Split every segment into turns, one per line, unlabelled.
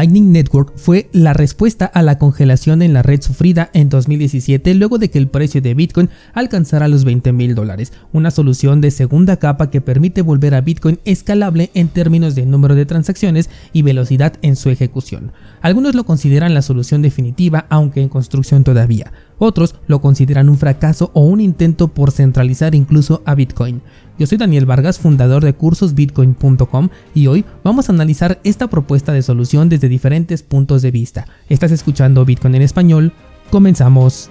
Lightning Network fue la respuesta a la congelación en la red sufrida en 2017 luego de que el precio de Bitcoin alcanzara los 20 mil dólares, una solución de segunda capa que permite volver a Bitcoin escalable en términos de número de transacciones y velocidad en su ejecución. Algunos lo consideran la solución definitiva, aunque en construcción todavía. Otros lo consideran un fracaso o un intento por centralizar incluso a Bitcoin. Yo soy Daniel Vargas, fundador de cursosbitcoin.com y hoy vamos a analizar esta propuesta de solución desde diferentes puntos de vista. Estás escuchando Bitcoin en español. Comenzamos.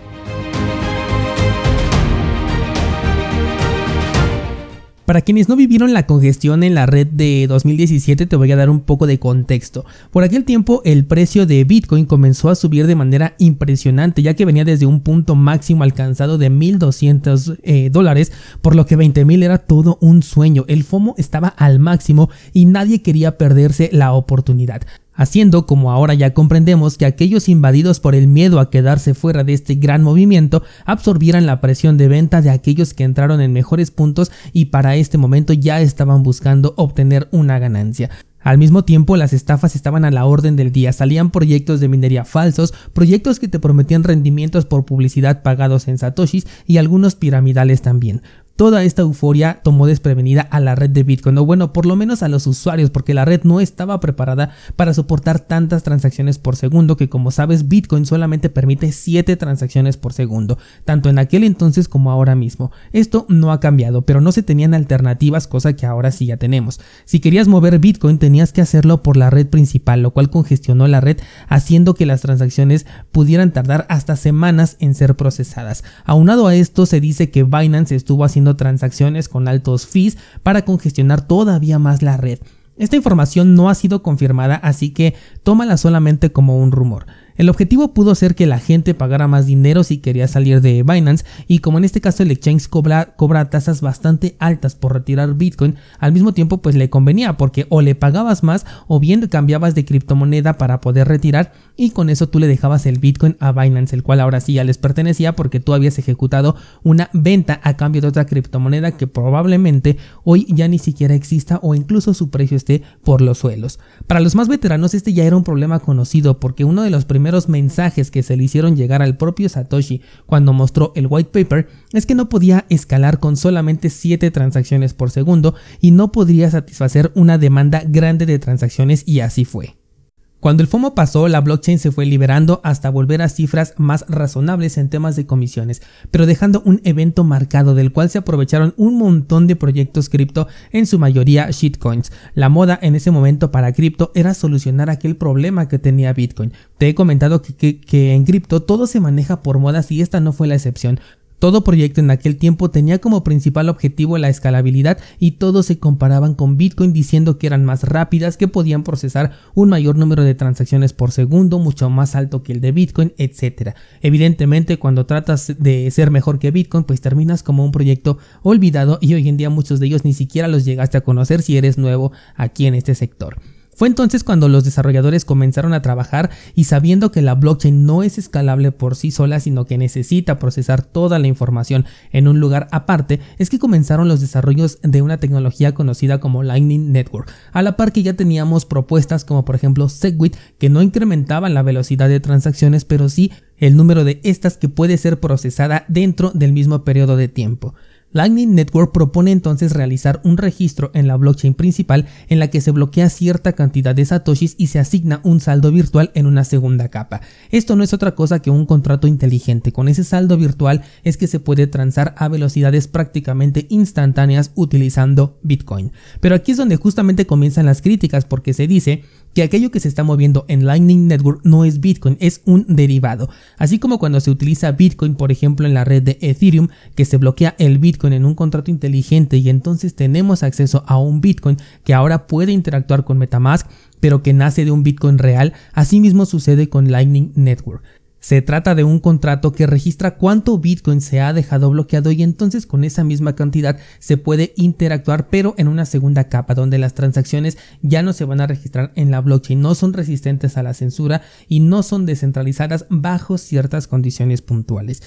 Para quienes no vivieron la congestión en la red de 2017 te voy a dar un poco de contexto. Por aquel tiempo el precio de Bitcoin comenzó a subir de manera impresionante ya que venía desde un punto máximo alcanzado de 1200 eh, dólares por lo que 20.000 era todo un sueño. El FOMO estaba al máximo y nadie quería perderse la oportunidad haciendo como ahora ya comprendemos que aquellos invadidos por el miedo a quedarse fuera de este gran movimiento absorbieran la presión de venta de aquellos que entraron en mejores puntos y para este momento ya estaban buscando obtener una ganancia. Al mismo tiempo, las estafas estaban a la orden del día. Salían proyectos de minería falsos, proyectos que te prometían rendimientos por publicidad pagados en satoshis y algunos piramidales también toda esta euforia tomó desprevenida a la red de Bitcoin, o bueno, por lo menos a los usuarios, porque la red no estaba preparada para soportar tantas transacciones por segundo, que como sabes, Bitcoin solamente permite 7 transacciones por segundo, tanto en aquel entonces como ahora mismo. Esto no ha cambiado, pero no se tenían alternativas, cosa que ahora sí ya tenemos. Si querías mover Bitcoin, tenías que hacerlo por la red principal, lo cual congestionó la red, haciendo que las transacciones pudieran tardar hasta semanas en ser procesadas. Aunado a esto, se dice que Binance estuvo haciendo transacciones con altos fees para congestionar todavía más la red. Esta información no ha sido confirmada, así que tómala solamente como un rumor. El objetivo pudo ser que la gente pagara más dinero si quería salir de Binance y como en este caso el exchange cobra, cobra tasas bastante altas por retirar Bitcoin, al mismo tiempo pues le convenía porque o le pagabas más o bien cambiabas de criptomoneda para poder retirar y con eso tú le dejabas el Bitcoin a Binance, el cual ahora sí ya les pertenecía porque tú habías ejecutado una venta a cambio de otra criptomoneda que probablemente hoy ya ni siquiera exista o incluso su precio esté por los suelos. Para los más veteranos este ya era un problema conocido porque uno de los primeros mensajes que se le hicieron llegar al propio Satoshi cuando mostró el white paper es que no podía escalar con solamente 7 transacciones por segundo y no podría satisfacer una demanda grande de transacciones y así fue. Cuando el FOMO pasó, la blockchain se fue liberando hasta volver a cifras más razonables en temas de comisiones, pero dejando un evento marcado del cual se aprovecharon un montón de proyectos cripto, en su mayoría shitcoins. La moda en ese momento para cripto era solucionar aquel problema que tenía Bitcoin. Te he comentado que, en cripto todo se maneja por modas y esta no fue la excepción. Todo proyecto en aquel tiempo tenía como principal objetivo la escalabilidad y todos se comparaban con Bitcoin diciendo que eran más rápidas, que podían procesar un mayor número de transacciones por segundo, mucho más alto que el de Bitcoin, etc. Evidentemente, cuando tratas de ser mejor que Bitcoin, pues terminas como un proyecto olvidado y hoy en día muchos de ellos ni siquiera los llegaste a conocer si eres nuevo aquí en este sector. Fue entonces cuando los desarrolladores comenzaron a trabajar y sabiendo que la blockchain no es escalable por sí sola, sino que necesita procesar toda la información en un lugar aparte, es que comenzaron los desarrollos de una tecnología conocida como Lightning Network, a la par que ya teníamos propuestas como por ejemplo Segwit que no incrementaban la velocidad de transacciones, pero sí el número de estas que puede ser procesada dentro del mismo periodo de tiempo. Lightning Network propone entonces realizar un registro en la blockchain principal en la que se bloquea cierta cantidad de satoshis y se asigna un saldo virtual en una segunda capa. Esto no es otra cosa que un contrato inteligente. Con ese saldo virtual es que se puede transar a velocidades prácticamente instantáneas utilizando Bitcoin. Pero aquí es donde justamente comienzan las críticas porque se dice que aquello que se está moviendo en Lightning Network no es Bitcoin, es un derivado. Así como cuando se utiliza Bitcoin, por ejemplo, en la red de Ethereum, que se bloquea el Bitcoin en un contrato inteligente y entonces tenemos acceso a un Bitcoin que ahora puede interactuar con Metamask, pero que nace de un Bitcoin real, asimismo sucede con Lightning Network. Se trata de un contrato que registra cuánto Bitcoin se ha dejado bloqueado y entonces con esa misma cantidad se puede interactuar pero en una segunda capa donde las transacciones ya no se van a registrar en la blockchain, no son resistentes a la censura y no son descentralizadas bajo ciertas condiciones puntuales.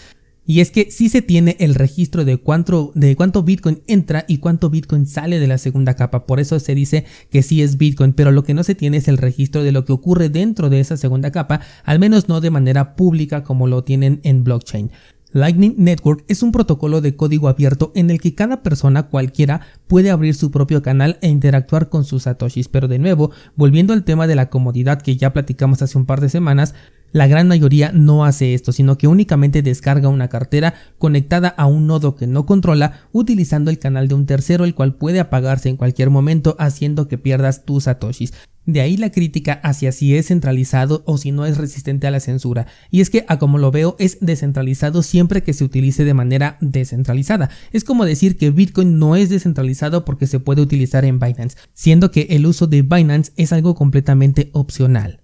Y es que sí se tiene el registro de cuánto, de cuánto Bitcoin entra y cuánto Bitcoin sale de la segunda capa. Por eso se dice que sí es Bitcoin, pero lo que no se tiene es el registro de lo que ocurre dentro de esa segunda capa, al menos no de manera pública como lo tienen en blockchain. Lightning Network es un protocolo de código abierto en el que cada persona cualquiera puede abrir su propio canal e interactuar con sus satoshis, pero de nuevo, volviendo al tema de la comodidad que ya platicamos hace un par de semanas, la gran mayoría no hace esto, sino que únicamente descarga una cartera conectada a un nodo que no controla utilizando el canal de un tercero el cual puede apagarse en cualquier momento haciendo que pierdas tus satoshis. De ahí la crítica hacia si es centralizado o si no es resistente a la censura. Y es que, a como lo veo, es descentralizado siempre que se utilice de manera descentralizada. Es como decir que Bitcoin no es descentralizado porque se puede utilizar en Binance, siendo que el uso de Binance es algo completamente opcional.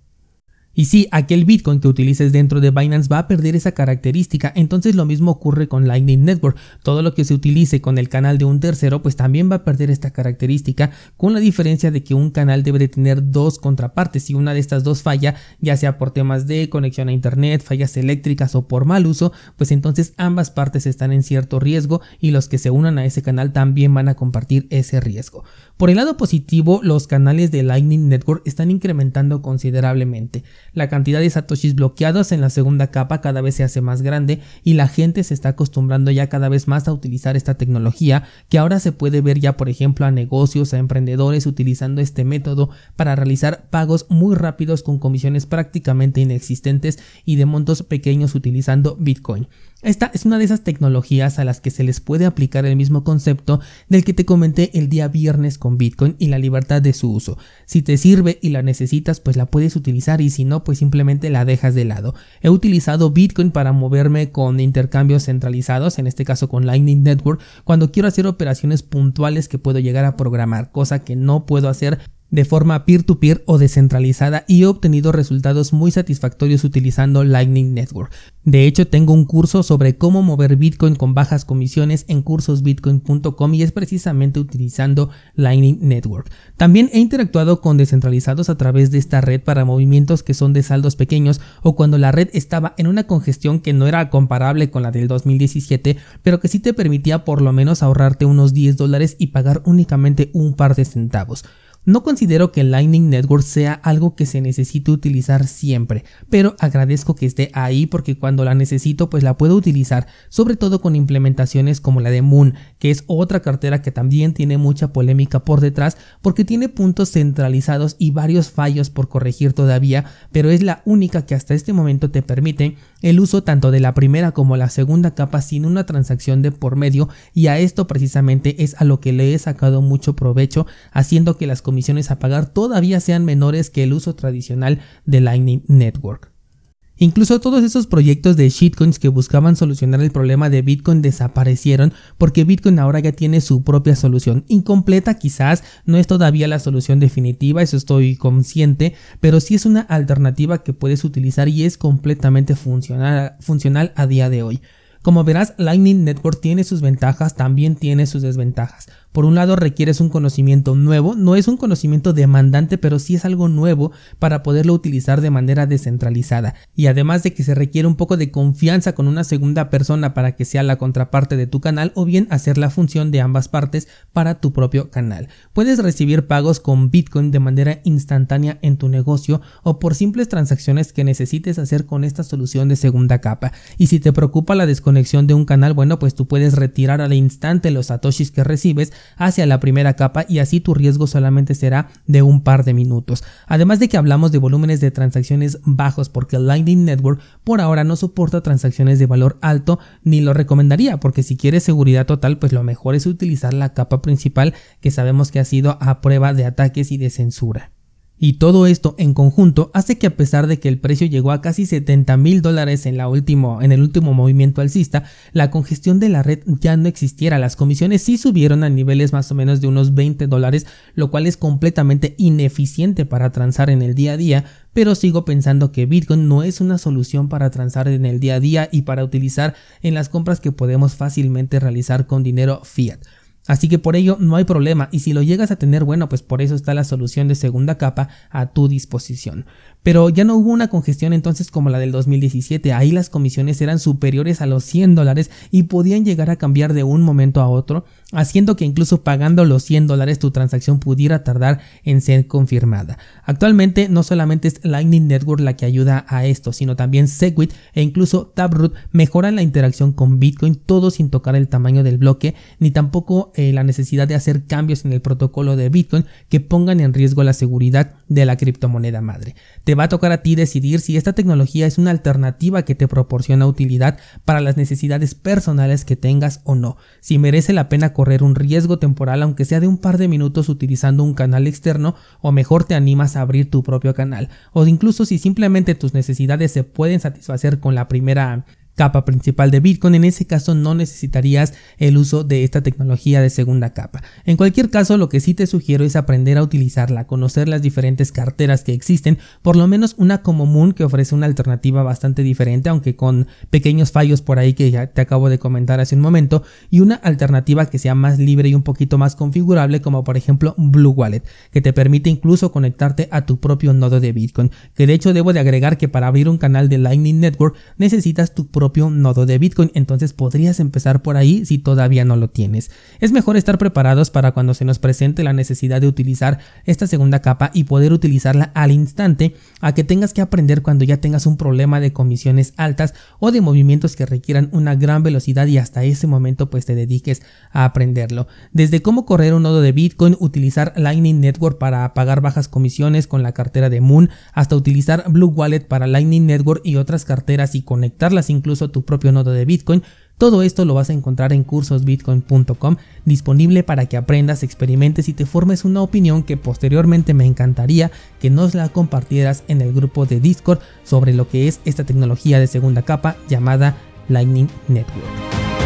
Y si aquel Bitcoin que utilices dentro de Binance va a perder esa característica, entonces lo mismo ocurre con Lightning Network. Todo lo que se utilice con el canal de un tercero, pues también va a perder esta característica, con la diferencia de que un canal debe de tener dos contrapartes. Si una de estas dos falla, ya sea por temas de conexión a internet, fallas eléctricas o por mal uso, pues entonces ambas partes están en cierto riesgo y los que se unan a ese canal también van a compartir ese riesgo. Por el lado positivo, los canales de Lightning Network están incrementando considerablemente. La cantidad de satoshis bloqueados en la segunda capa cada vez se hace más grande y la gente se está acostumbrando ya cada vez más a utilizar esta tecnología que ahora se puede ver ya por ejemplo a negocios, a emprendedores utilizando este método para realizar pagos muy rápidos con comisiones prácticamente inexistentes y de montos pequeños utilizando Bitcoin. Esta es una de esas tecnologías a las que se les puede aplicar el mismo concepto del que te comenté el día viernes con Bitcoin y la libertad de su uso. Si te sirve y la necesitas, pues la puedes utilizar y si no, pues simplemente la dejas de lado. He utilizado Bitcoin para moverme con intercambios centralizados, en este caso con Lightning Network, cuando quiero hacer operaciones puntuales que puedo llegar a programar, cosa que no puedo hacer de forma peer-to-peer o descentralizada y he obtenido resultados muy satisfactorios utilizando Lightning Network. De hecho, tengo un curso sobre cómo mover Bitcoin con bajas comisiones en cursosbitcoin.com y es precisamente utilizando Lightning Network. También he interactuado con descentralizados a través de esta red para movimientos que son de saldos pequeños o cuando la red estaba en una congestión que no era comparable con la del 2017, pero que sí te permitía por lo menos ahorrarte unos 10 dólares y pagar únicamente un par de centavos. No considero que Lightning Network sea algo que se necesite utilizar siempre, pero agradezco que esté ahí porque cuando la necesito pues la puedo utilizar, sobre todo con implementaciones como la de Moon, que es otra cartera que también tiene mucha polémica por detrás porque tiene puntos centralizados y varios fallos por corregir todavía, pero es la única que hasta este momento te permite el uso tanto de la primera como la segunda capa sin una transacción de por medio y a esto precisamente es a lo que le he sacado mucho provecho haciendo que las comisiones a pagar todavía sean menores que el uso tradicional de Lightning Network. Incluso todos esos proyectos de shitcoins que buscaban solucionar el problema de Bitcoin desaparecieron porque Bitcoin ahora ya tiene su propia solución. Incompleta quizás, no es todavía la solución definitiva, eso estoy consciente, pero sí es una alternativa que puedes utilizar y es completamente funcional, funcional a día de hoy. Como verás, Lightning Network tiene sus ventajas, también tiene sus desventajas. Por un lado requieres un conocimiento nuevo, no es un conocimiento demandante, pero sí es algo nuevo para poderlo utilizar de manera descentralizada. Y además de que se requiere un poco de confianza con una segunda persona para que sea la contraparte de tu canal o bien hacer la función de ambas partes para tu propio canal. Puedes recibir pagos con Bitcoin de manera instantánea en tu negocio o por simples transacciones que necesites hacer con esta solución de segunda capa. Y si te preocupa la desconexión de un canal, bueno, pues tú puedes retirar al instante los satoshis que recibes hacia la primera capa y así tu riesgo solamente será de un par de minutos. Además de que hablamos de volúmenes de transacciones bajos porque Lightning Network por ahora no soporta transacciones de valor alto ni lo recomendaría porque si quieres seguridad total pues lo mejor es utilizar la capa principal que sabemos que ha sido a prueba de ataques y de censura. Y todo esto en conjunto hace que a pesar de que el precio llegó a casi 70 mil dólares en, en el último movimiento alcista, la congestión de la red ya no existiera. Las comisiones sí subieron a niveles más o menos de unos 20 dólares, lo cual es completamente ineficiente para transar en el día a día, pero sigo pensando que Bitcoin no es una solución para transar en el día a día y para utilizar en las compras que podemos fácilmente realizar con dinero fiat. Así que por ello no hay problema y si lo llegas a tener, bueno, pues por eso está la solución de segunda capa a tu disposición. Pero ya no hubo una congestión entonces como la del 2017, ahí las comisiones eran superiores a los 100 dólares y podían llegar a cambiar de un momento a otro, haciendo que incluso pagando los 100 dólares tu transacción pudiera tardar en ser confirmada. Actualmente no solamente es Lightning Network la que ayuda a esto, sino también Segwit e incluso Taproot mejoran la interacción con Bitcoin, todo sin tocar el tamaño del bloque, ni tampoco eh, la necesidad de hacer cambios en el protocolo de Bitcoin que pongan en riesgo la seguridad de la criptomoneda madre. Te va a tocar a ti decidir si esta tecnología es una alternativa que te proporciona utilidad para las necesidades personales que tengas o no, si merece la pena correr un riesgo temporal aunque sea de un par de minutos utilizando un canal externo o mejor te animas a abrir tu propio canal, o incluso si simplemente tus necesidades se pueden satisfacer con la primera capa principal de Bitcoin, en ese caso no necesitarías el uso de esta tecnología de segunda capa. En cualquier caso, lo que sí te sugiero es aprender a utilizarla, conocer las diferentes carteras que existen, por lo menos una como Moon que ofrece una alternativa bastante diferente, aunque con pequeños fallos por ahí que ya te acabo de comentar hace un momento, y una alternativa que sea más libre y un poquito más configurable, como por ejemplo Blue Wallet, que te permite incluso conectarte a tu propio nodo de Bitcoin, que de hecho debo de agregar que para abrir un canal de Lightning Network necesitas tu propio nodo de Bitcoin, entonces podrías empezar por ahí si todavía no lo tienes. Es mejor estar preparados para cuando se nos presente la necesidad de utilizar esta segunda capa y poder utilizarla al instante a que tengas que aprender cuando ya tengas un problema de comisiones altas o de movimientos que requieran una gran velocidad y hasta ese momento pues te dediques a aprenderlo. Desde cómo correr un nodo de Bitcoin, utilizar Lightning Network para pagar bajas comisiones con la cartera de Moon, hasta utilizar Blue Wallet para Lightning Network y otras carteras y conectarlas tu propio nodo de Bitcoin. Todo esto lo vas a encontrar en cursosbitcoin.com, disponible para que aprendas, experimentes y te formes una opinión que posteriormente me encantaría que nos la compartieras en el grupo de Discord sobre lo que es esta tecnología de segunda capa llamada Lightning Network.